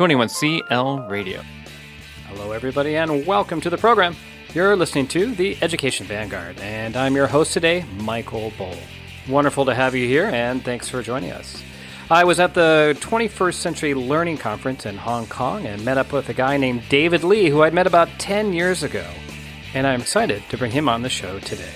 21CL Radio. Hello, everybody, and welcome to the program. You're listening to the Education Vanguard, and I'm your host today, Michael Boll. Wonderful to have you here, and thanks for joining us. I was at the 21st Century Learning Conference in Hong Kong and met up with a guy named David Lee, who I'd met about 10 years ago, and I'm excited to bring him on the show today.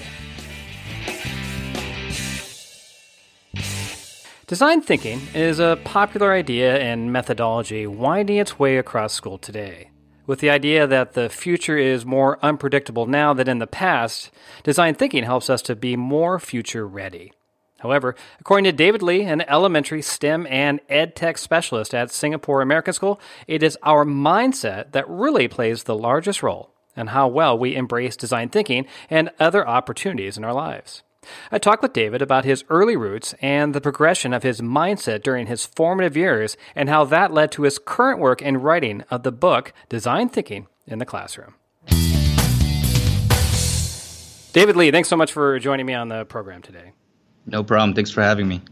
Design thinking is a popular idea and methodology winding its way across school today. With the idea that the future is more unpredictable now than in the past, design thinking helps us to be more future ready. However, according to David Lee, an elementary STEM and ed tech specialist at Singapore American School, it is our mindset that really plays the largest role in how well we embrace design thinking and other opportunities in our lives. I talked with David about his early roots and the progression of his mindset during his formative years and how that led to his current work in writing of the book Design Thinking in the Classroom. David Lee, thanks so much for joining me on the program today. No problem. Thanks for having me.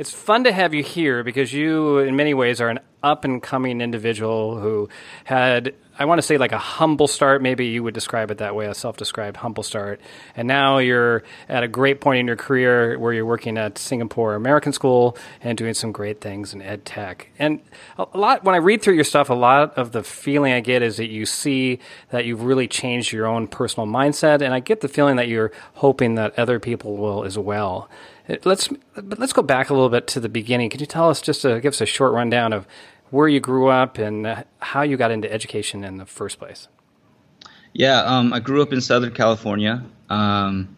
It's fun to have you here because you, in many ways, are an up and coming individual who had, I want to say, like a humble start. Maybe you would describe it that way, a self described humble start. And now you're at a great point in your career where you're working at Singapore American School and doing some great things in ed tech. And a lot, when I read through your stuff, a lot of the feeling I get is that you see that you've really changed your own personal mindset. And I get the feeling that you're hoping that other people will as well. Let's but let's go back a little bit to the beginning. Could you tell us just to give us a short rundown of where you grew up and how you got into education in the first place? Yeah, um, I grew up in Southern California. Um,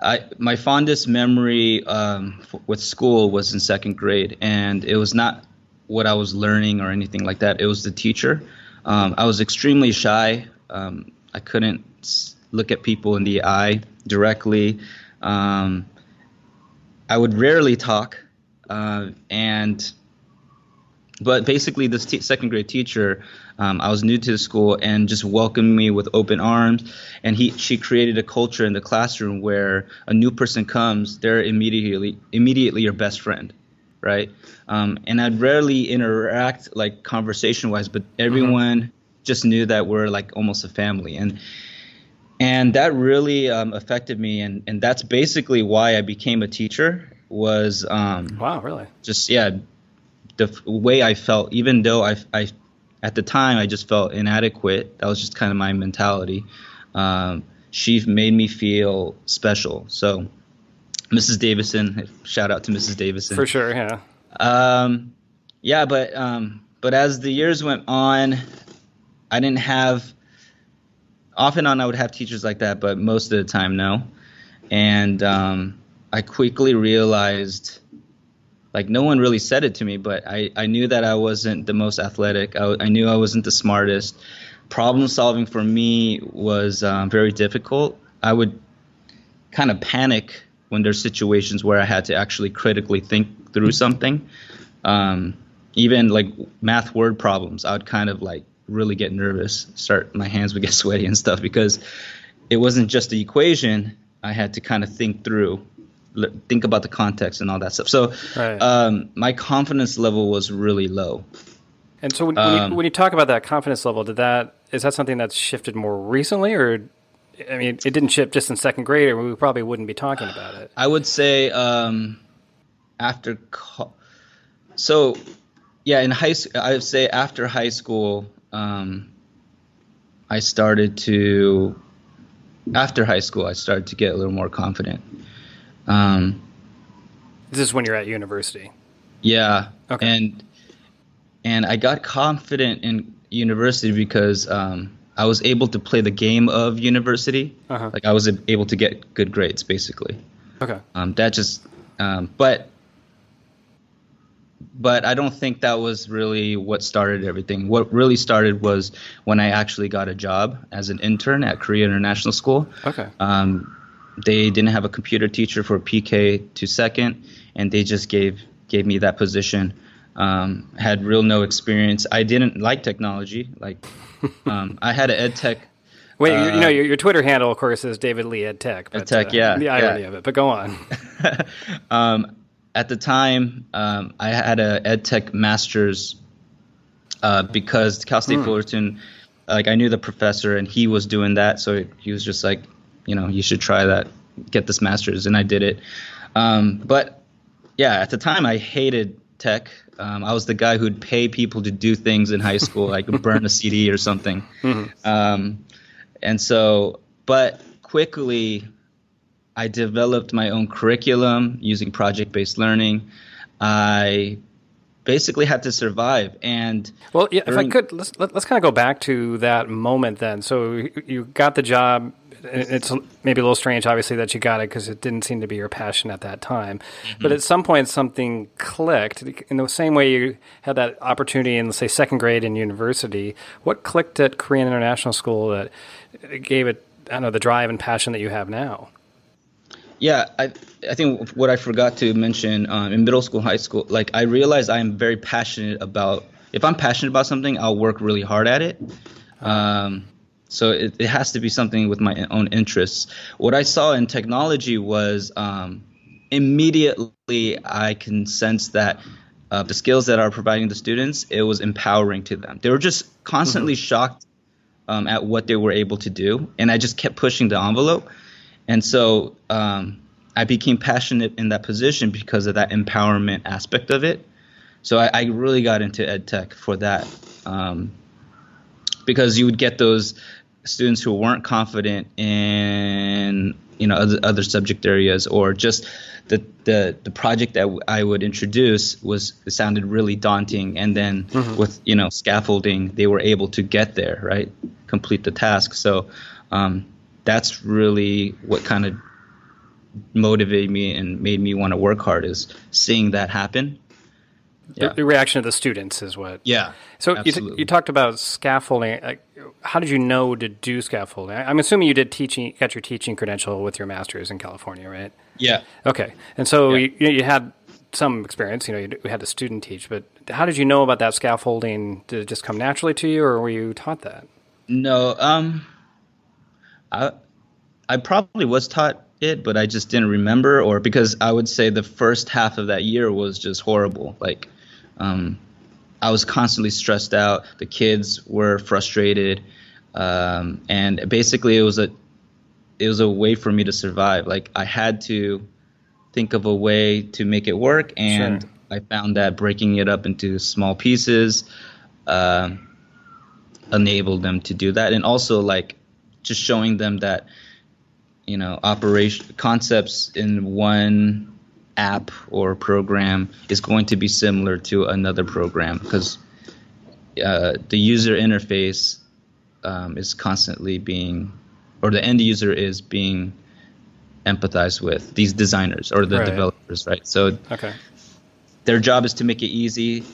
I, my fondest memory um, f- with school was in second grade, and it was not what I was learning or anything like that. It was the teacher. Um, I was extremely shy. Um, I couldn't look at people in the eye directly. Um, I would rarely talk, uh, and but basically, this t- second grade teacher, um, I was new to the school and just welcomed me with open arms. And he, she created a culture in the classroom where a new person comes, they're immediately, immediately your best friend, right? Um, and I'd rarely interact like conversation wise, but everyone mm-hmm. just knew that we're like almost a family. And and that really um, affected me and, and that's basically why i became a teacher was um, wow really? just yeah the f- way i felt even though I, I at the time i just felt inadequate that was just kind of my mentality um, she made me feel special. So mrs davison shout out to mrs davison. For sure yeah. Um, yeah but um, but as the years went on i didn't have off and on I would have teachers like that, but most of the time no. And um, I quickly realized, like no one really said it to me, but I, I knew that I wasn't the most athletic. I, I knew I wasn't the smartest. Problem solving for me was um, very difficult. I would kind of panic when there's situations where I had to actually critically think through something. Um, even like math word problems, I would kind of like really get nervous, start my hands would get sweaty and stuff because it wasn't just the equation. I had to kind of think through, think about the context and all that stuff. So right. um, my confidence level was really low. And so when, um, when, you, um, when, you, talk about that confidence level, did that is that something that's shifted more recently, or I mean, it didn't shift just in second grade, or we probably wouldn't be talking about it. I would say um, after, co- so yeah, in high, school, I would say after high school, um, I started to after high school I started to get a little more confident. Um, this is when you're at university. Yeah. Okay. And and I got confident in university because um, I was able to play the game of university. Uh-huh. Like I was able to get good grades, basically. Okay. Um, that just, um, but but I don't think that was really what started everything. What really started was when I actually got a job as an intern at Korea International School. Okay. Um, they didn't have a computer teacher for PK to second, and they just gave gave me that position. Um, had real no experience. I didn't like technology. Like um, I had an ed tech. Wait, uh, you know your, your, Twitter handle, of course, is David Lee Ed Tech. But, ed Tech, uh, yeah. The irony yeah. of it, but go on. at the time, um, I had a ed tech master's uh, because Cal State mm. Fullerton, like I knew the professor and he was doing that, so he was just like, you know, you should try that, get this master's, and I did it. Um, but yeah, at the time I hated tech. Um, I was the guy who'd pay people to do things in high school, like burn a CD or something. Mm-hmm. Um, and so, but quickly, I developed my own curriculum using project based learning. I basically had to survive. And well, yeah, during- if I could, let's let, us let us kind of go back to that moment then. So you got the job it's maybe a little strange, obviously, that you got it because it didn't seem to be your passion at that time. Mm-hmm. But at some point, something clicked. In the same way you had that opportunity in, say, second grade in university, what clicked at Korean International School that gave it, I don't know, the drive and passion that you have now? Yeah, I, I think what I forgot to mention um, in middle school, high school, like I realized I'm very passionate about. If I'm passionate about something, I'll work really hard at it. Um, so it, it has to be something with my own interests. What I saw in technology was um, immediately I can sense that uh, the skills that are providing the students, it was empowering to them. They were just constantly mm-hmm. shocked um, at what they were able to do, and I just kept pushing the envelope. And so um, I became passionate in that position because of that empowerment aspect of it. So I, I really got into ed tech for that um, because you would get those students who weren't confident in you know other, other subject areas or just the, the the project that I would introduce was sounded really daunting and then mm-hmm. with you know scaffolding they were able to get there right complete the task so um, that's really what kind of motivated me and made me want to work hard is seeing that happen yeah. The, reaction of the students is what. Yeah. So you, t- you talked about scaffolding. Like, how did you know to do scaffolding? I'm assuming you did teaching, got your teaching credential with your master's in California, right? Yeah. Okay. And so yeah. you, you had some experience. You know, you had a student teach, but how did you know about that scaffolding? Did it just come naturally to you, or were you taught that? No. Um. I I probably was taught it, but I just didn't remember, or because I would say the first half of that year was just horrible. Like um, I was constantly stressed out. The kids were frustrated, um, and basically it was a it was a way for me to survive. Like I had to think of a way to make it work, and sure. I found that breaking it up into small pieces uh, enabled them to do that, and also like just showing them that you know operation concepts in one app or program is going to be similar to another program because uh, the user interface um, is constantly being, or the end user is being empathized with these designers or the right. developers, right? So okay. their job is to make it easy,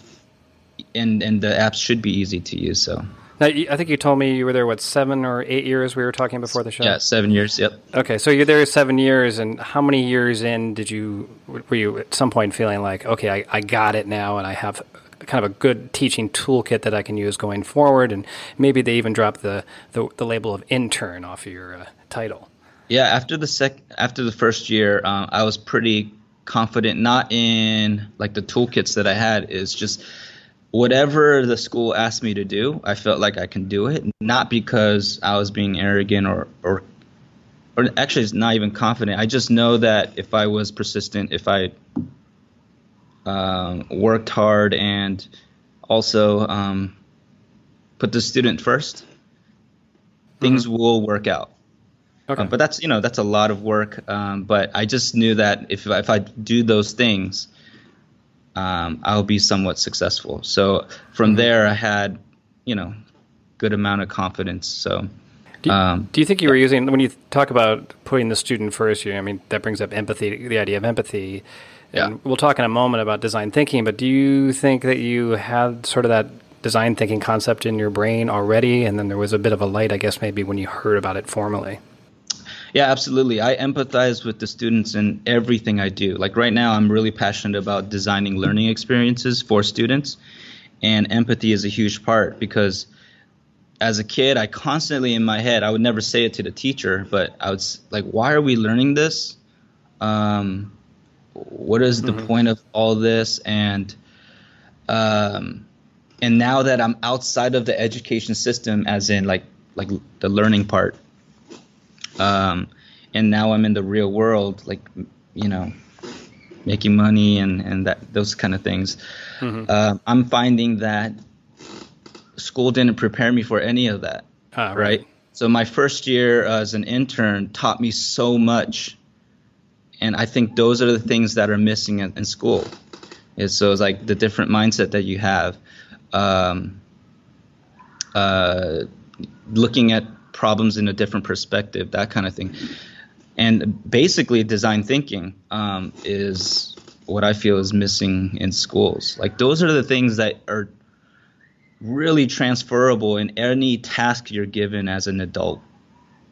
and and the apps should be easy to use. So now, I think you told me you were there, what, seven or eight years we were talking before the show? Yeah, seven years, yep. Okay, so you're there seven years, and how many years in did you, were you at some point feeling like, okay, I, I got it now, and I have kind of a good teaching toolkit that I can use going forward, and maybe they even dropped the, the, the label of intern off of your uh, title. Yeah, after the sec, after the first year, um, I was pretty confident, not in like the toolkits that I had, is just whatever the school asked me to do, I felt like I can do it, not because I was being arrogant or or or actually it's not even confident. I just know that if I was persistent, if I um, worked hard and also um, put the student first, things mm-hmm. will work out. Okay. Um, but that's you know that's a lot of work. Um, but I just knew that if if I do those things, um, I'll be somewhat successful. So from mm-hmm. there, I had, you know, good amount of confidence. So. Do you, um, do you think you were using when you talk about putting the student first? You, I mean, that brings up empathy, the idea of empathy. And yeah. we'll talk in a moment about design thinking. But do you think that you had sort of that design thinking concept in your brain already, and then there was a bit of a light, I guess, maybe when you heard about it formally? Yeah, absolutely. I empathize with the students in everything I do. Like right now, I'm really passionate about designing learning experiences for students, and empathy is a huge part because as a kid, I constantly in my head, I would never say it to the teacher, but I would like, why are we learning this? Um, what is the mm-hmm. point of all this? And um, and now that I'm outside of the education system, as in like like the learning part, um, and now I'm in the real world, like you know, making money and and that those kind of things. Mm-hmm. Uh, I'm finding that school didn't prepare me for any of that. Ah, right. right. So my first year as an intern taught me so much, and I think those are the things that are missing in, in school. So it's like the different mindset that you have, um, uh, looking at problems in a different perspective, that kind of thing, and basically design thinking um, is what I feel is missing in schools. Like those are the things that are really transferable in any task you're given as an adult.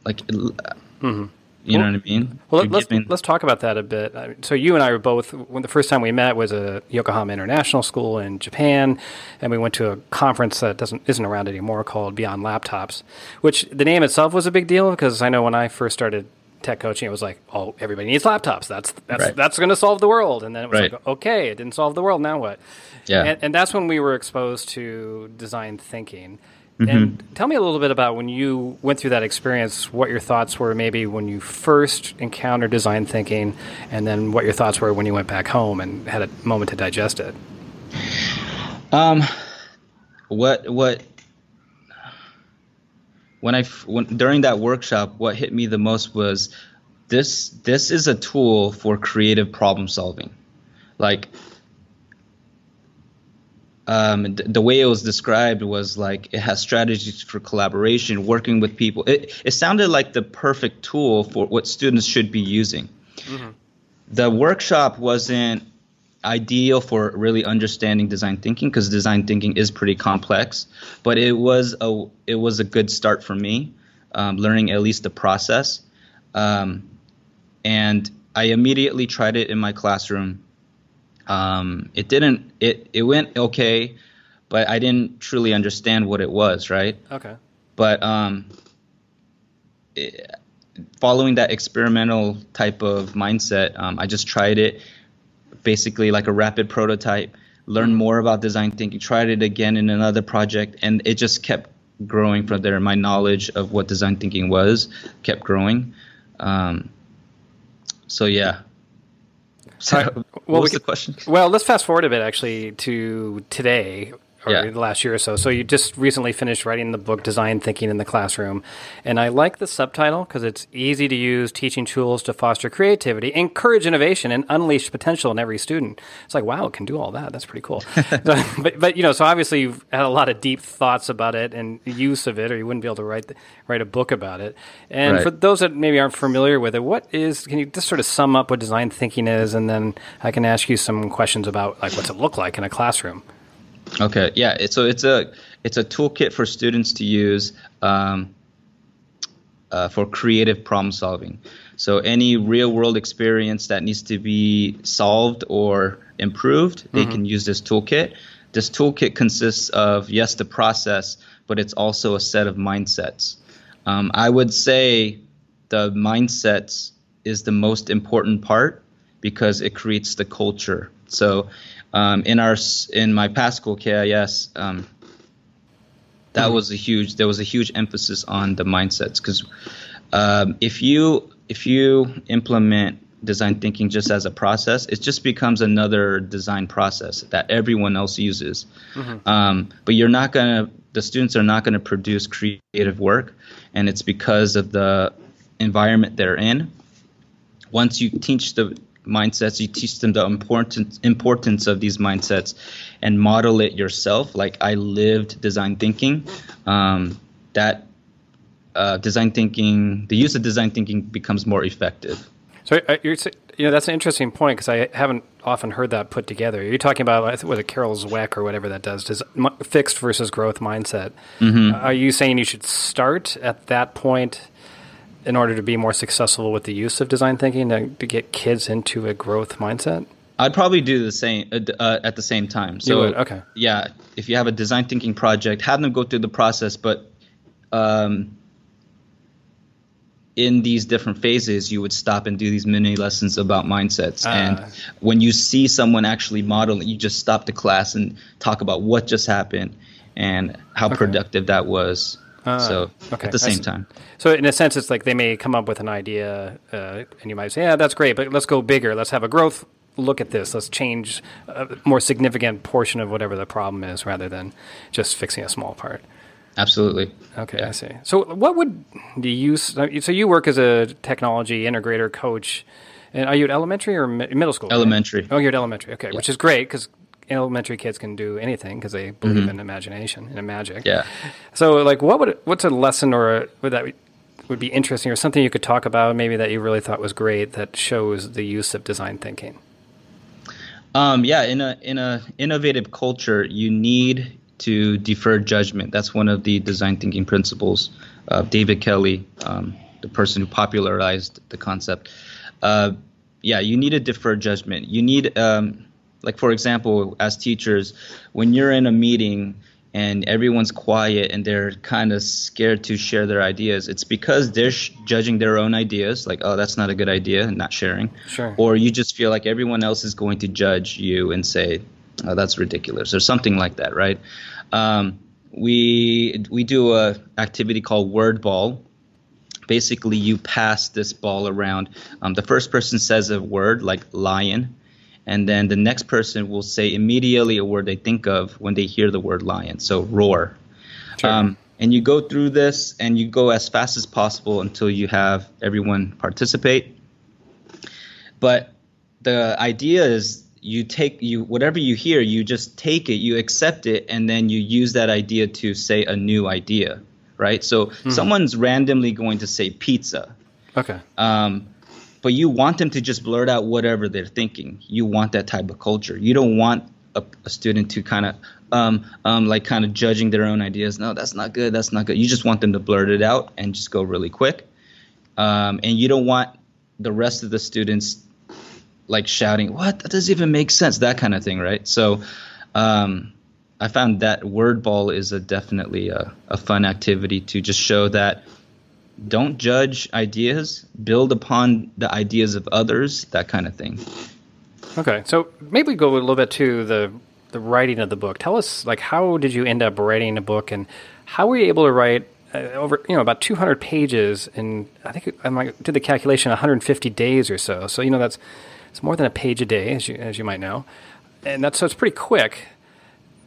Like, mm-hmm. You well, know what I mean? Well, let's given... let's talk about that a bit. So you and I were both when the first time we met was a Yokohama International School in Japan, and we went to a conference that doesn't isn't around anymore called Beyond Laptops, which the name itself was a big deal because I know when I first started tech coaching, it was like, oh, everybody needs laptops. That's that's right. that's going to solve the world. And then it was right. like, okay, it didn't solve the world. Now what? Yeah. And, and that's when we were exposed to design thinking. Mm-hmm. And tell me a little bit about when you went through that experience, what your thoughts were maybe when you first encountered design thinking, and then what your thoughts were when you went back home and had a moment to digest it. Um, what what when I when, during that workshop, what hit me the most was this this is a tool for creative problem solving. Like um, the way it was described was like it has strategies for collaboration, working with people. It, it sounded like the perfect tool for what students should be using. Mm-hmm. The workshop wasn't ideal for really understanding design thinking because design thinking is pretty complex, but it was a it was a good start for me, um, learning at least the process, um, and I immediately tried it in my classroom um, it didn't. It it went okay, but I didn't truly understand what it was. Right. Okay. But um, it, following that experimental type of mindset, um, I just tried it, basically like a rapid prototype. Learned mm-hmm. more about design thinking. Tried it again in another project, and it just kept growing from there. My knowledge of what design thinking was kept growing. Um, so yeah, so, right. well, what was we the question? Well, let's fast forward a bit actually to today or yeah. the last year or so. So you just recently finished writing the book Design Thinking in the Classroom. And I like the subtitle because it's easy to use teaching tools to foster creativity, encourage innovation, and unleash potential in every student. It's like, wow, it can do all that. That's pretty cool. so, but, but, you know, so obviously you've had a lot of deep thoughts about it and use of it, or you wouldn't be able to write, the, write a book about it. And right. for those that maybe aren't familiar with it, what is, can you just sort of sum up what design thinking is? And then I can ask you some questions about like what's it look like in a classroom? Okay, yeah. So it's a it's a toolkit for students to use um, uh, for creative problem solving. So any real world experience that needs to be solved or improved, mm-hmm. they can use this toolkit. This toolkit consists of yes, the process, but it's also a set of mindsets. Um, I would say the mindsets is the most important part because it creates the culture. So um, in our in my past school KIS, um, that mm-hmm. was a huge there was a huge emphasis on the mindsets because um, if you if you implement design thinking just as a process, it just becomes another design process that everyone else uses. Mm-hmm. Um, but you're not gonna the students are not gonna produce creative work, and it's because of the environment they're in. Once you teach the mindsets. You teach them the importance importance of these mindsets, and model it yourself. Like I lived design thinking. Um, that uh, design thinking, the use of design thinking becomes more effective. So uh, you're, you know that's an interesting point because I haven't often heard that put together. You're talking about I think, what a Carol Dweck or whatever that does, does fixed versus growth mindset. Mm-hmm. Are you saying you should start at that point? In order to be more successful with the use of design thinking to, to get kids into a growth mindset? I'd probably do the same uh, uh at the same time. So okay, yeah, if you have a design thinking project, have them go through the process, but um, in these different phases, you would stop and do these mini lessons about mindsets. Ah. and when you see someone actually model, you just stop the class and talk about what just happened and how productive that was. Ah, so okay. at the same time. So in a sense, it's like they may come up with an idea, uh, and you might say, "Yeah, that's great, but let's go bigger. Let's have a growth look at this. Let's change a more significant portion of whatever the problem is, rather than just fixing a small part." Absolutely. Okay, I see. So, what would do you use? So, you work as a technology integrator coach, and are you at elementary or middle school? right? Elementary. Oh, you're at elementary. Okay, which is great because elementary kids can do anything because they believe Mm-hmm. in imagination and in magic. Yeah. So, like, what would what's a lesson or a, would that would be interesting or something you could talk about maybe that you really thought was great that shows the use of design thinking? Um, yeah, in a in a innovative culture, you need to defer judgment. That's one of the design thinking principles. Uh, David Kelley, um, the person who popularized the concept. Uh, yeah, you need to defer judgment. You need, um, like for example, as teachers, when you're in a meeting and everyone's quiet and they're kind of scared to share their ideas, it's because they're sh- judging their own ideas, like, oh, that's not a good idea, and not sharing. Sure. Or you just feel like everyone else is going to judge you and say, oh, that's ridiculous, or something like that, right? Um, we we do a activity called word ball. Basically, you pass this ball around. Um, the first person says a word like lion, and then the next person will say immediately a word they think of when they hear the word lion. So roar. Sure. Um, and you go through this and you go as fast as possible until you have everyone participate. But the idea is you take you whatever you hear, you just take it, you accept it, and then you use that idea to say a new idea, right? So someone's randomly going to say pizza, Okay. um, but you want them to just blurt out whatever they're thinking. You want that type of culture. You don't want a, a student to kind of um, um, like kind of judging their own ideas. No, that's not good. That's not good. You just want them to blurt it out and just go really quick. Um, and you don't want the rest of the students like shouting, "What? That doesn't even make sense." That kind of thing, right? So. Um, I found that word ball is a definitely a, a fun activity to just show that don't judge ideas, build upon the ideas of others, that kind of thing. Okay, so maybe go a little bit to the the writing of the book. Tell us, like, how did you end up writing a book, and how were you able to write uh, over, you know, about 200 pages in, I think I might- did the calculation, 150 days or so. So you know that's it's more than a page a day, as you as you might know, and that's so it's pretty quick.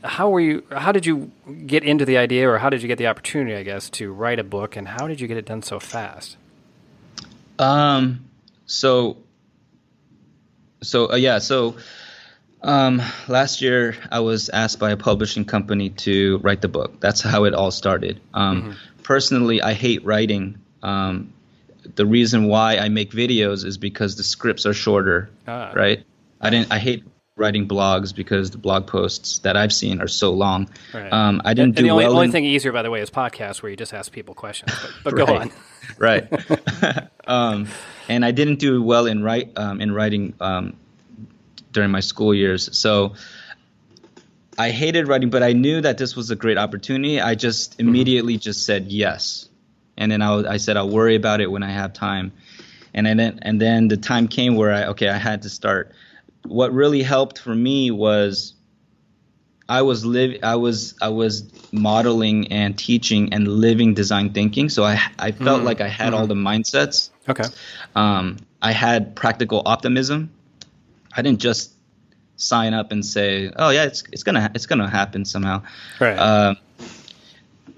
How were you? How did you get into the idea, or how did you get the opportunity, I guess, to write a book, and how did you get it done so fast? Um, so, so uh, yeah, so um, last year I was asked by a publishing company to write the book. That's how it all started. Um, Personally, I hate writing. Um, the reason why I make videos is because the scripts are shorter, Ah. right? I didn't. I hate writing blogs because the blog posts that I've seen are so long. Right. Um, I didn't and do the only, well only in- thing easier, by the way, is podcasts where you just ask people questions. But, but go on. right. um, and I didn't do well in write um, in writing um, during my school years. So I hated writing, but I knew that this was a great opportunity. I just immediately just said yes, and then I, I said I'll worry about it when I have time. And then and then the time came where I okay I had to start. What really helped for me was I was live I was I was modeling and teaching and living design thinking. So I I felt like I had all the mindsets. Okay. Um, I had practical optimism. I didn't just sign up and say, "Oh yeah, it's it's gonna it's gonna happen somehow." Right. Um,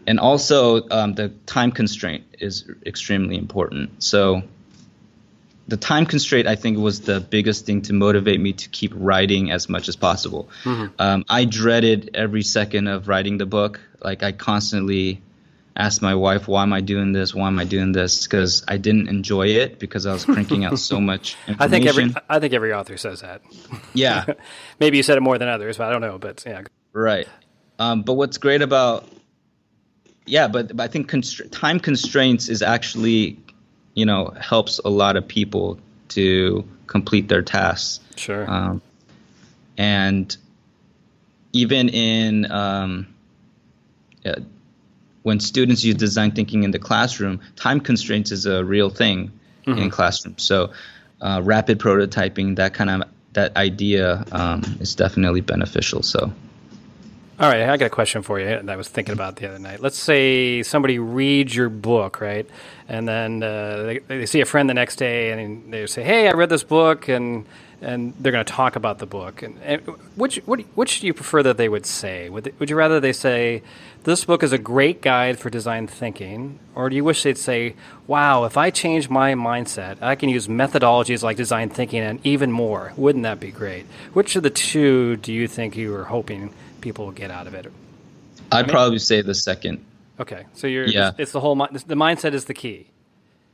and also, um, the time constraint is extremely important. So, the time constraint, I think, was the biggest thing to motivate me to keep writing as much as possible. Um, I dreaded every second of writing the book. Like, I constantly asked my wife, "Why am I doing this? Why am I doing this?" Because I didn't enjoy it because I was cranking out so much information. I think every I think every author says that. yeah. Maybe you said it more than others, but I don't know. But yeah, Right. Um, but what's great about yeah, but, but I think time constraints is actually, you know, helps a lot of people to complete their tasks. sure. Um, and even in um, yeah, when students use design thinking in the classroom, time constraints is a real thing mm-hmm. in classrooms. So, uh, rapid prototyping, that kind of that idea um, is definitely beneficial. So. All right, I got a question for you that I was thinking about the other night. Let's say somebody reads your book, right? And then uh, they, they, see a friend the next day and they say, Hey, I read this book, and and they're going to talk about the book. And, and which, which do you prefer that they would say? Would, would you rather they say, this book is a great guide for design thinking? Or do you wish they'd say, wow, if I change my mindset, I can use methodologies like design thinking and even more? Wouldn't that be great? Which of the two do you think you were hoping people will get out of it? I'd I mean, probably say the second. Okay, so you're yeah. it's, it's the whole the mindset is the key.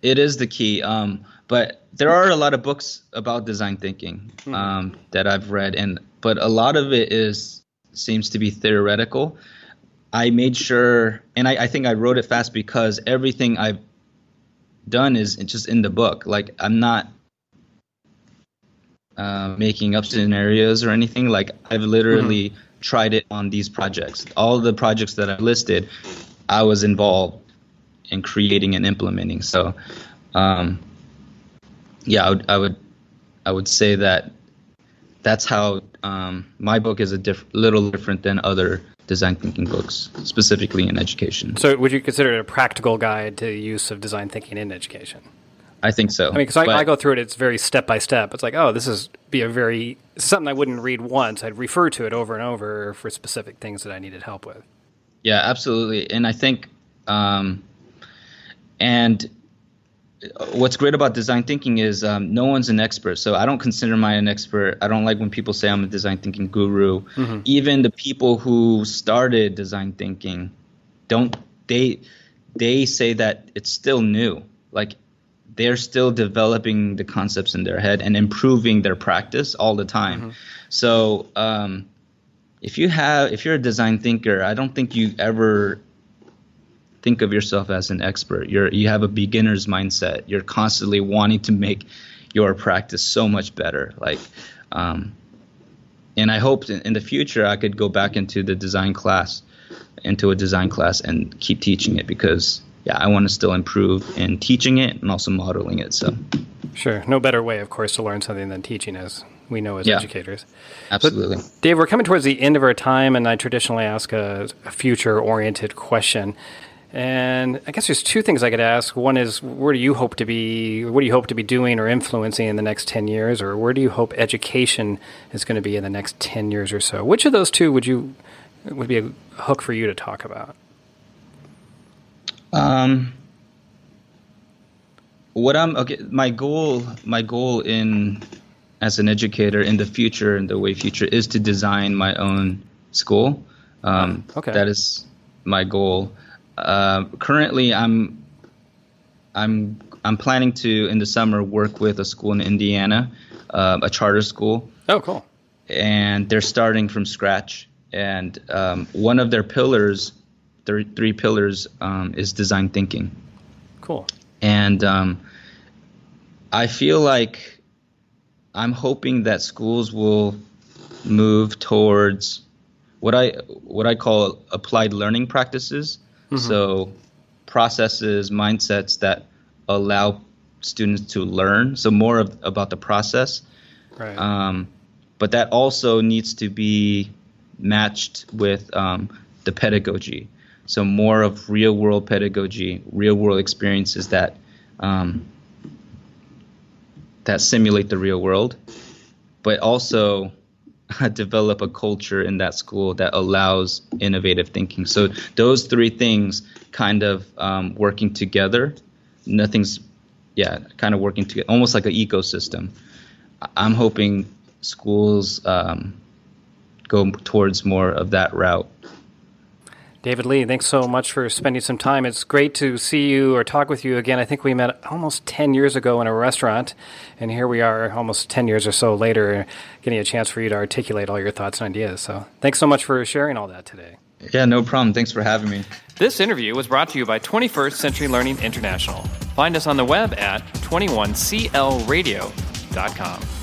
It is the key. Um, but there are a lot of books about design thinking mm-hmm. um, that I've read, and but a lot of it is seems to be theoretical. I made sure, and I, I think I wrote it fast because everything I've done is just in the book. Like I'm not uh, making up scenarios or anything. Like I've literally mm-hmm. Tried it on these projects. All the projects that I listed, I was involved in creating and implementing. So, um, yeah, I would, I would, I would say that that's how um, my book is a diff- little different than other design thinking books, specifically in education. So, would you consider it a practical guide to the use of design thinking in education? I think so. I mean, because I, I, go through it, it's very step by step. It's like, oh, this is be a very something I wouldn't read once. I'd refer to it over and over for specific things that I needed help with. Yeah, absolutely. And I think um, and what's great about design thinking is um, no one's an expert. So I don't consider myself an expert. I don't like when people say I'm a design thinking guru. Mm-hmm. Even the people who started design thinking don't they they say that it's still new. Like they're still developing the concepts in their head and improving their practice all the time. Mm-hmm. So um, if you have if you're a design thinker, I don't think you ever think of yourself as an expert. You're you have a beginner's mindset. You're constantly wanting to make your practice so much better. Like, um, and I hope in, in the future I could go back into the design class, into a design class, and keep teaching it because yeah, I want to still improve in teaching it and also modeling it. So, sure, no better way, of course, to learn something than teaching is we know as yeah, educators. Absolutely. But Dave, we're coming towards the end of our time, and I traditionally ask a, a future oriented question. And I guess there's two things I could ask. One is, where do you hope to be? What do you hope to be doing or influencing in the next ten years, or where do you hope education is going to be in the next ten years or so? Which of those two would you would be a hook for you to talk about? Um, what I'm okay. My goal, my goal in as an educator in the future, in the way future, is to design my own school. Um, okay, that is my goal. Uh, currently, I'm I'm I'm planning to in the summer work with a school in Indiana, uh, a charter school. Oh, cool! And they're starting from scratch. And um, one of their pillars, three, three pillars, um, is design thinking. Cool. And um, I feel like I'm hoping that schools will move towards what I what I call applied learning practices. Mm-hmm. So processes, mindsets that allow students to learn. So more of, about the process. Right. Um, but that also needs to be matched with um, the pedagogy. So more of real world pedagogy, real world experiences that um, that simulate the real world, but also develop a culture in that school that allows innovative thinking. So those three things kind of um, working together. Nothing's, yeah, kind of working together, almost like an ecosystem. I'm hoping schools um, go towards more of that route. David Lee, thanks so much for spending some time. It's great to see you or talk with you again. I think we met almost 10 years ago in a restaurant, and here we are almost 10 years or so later, getting a chance for you to articulate all your thoughts and ideas. So thanks so much for sharing all that today. Yeah, no problem. Thanks for having me. This interview was brought to you by 21st Century Learning International. Find us on the web at 21clradio.com.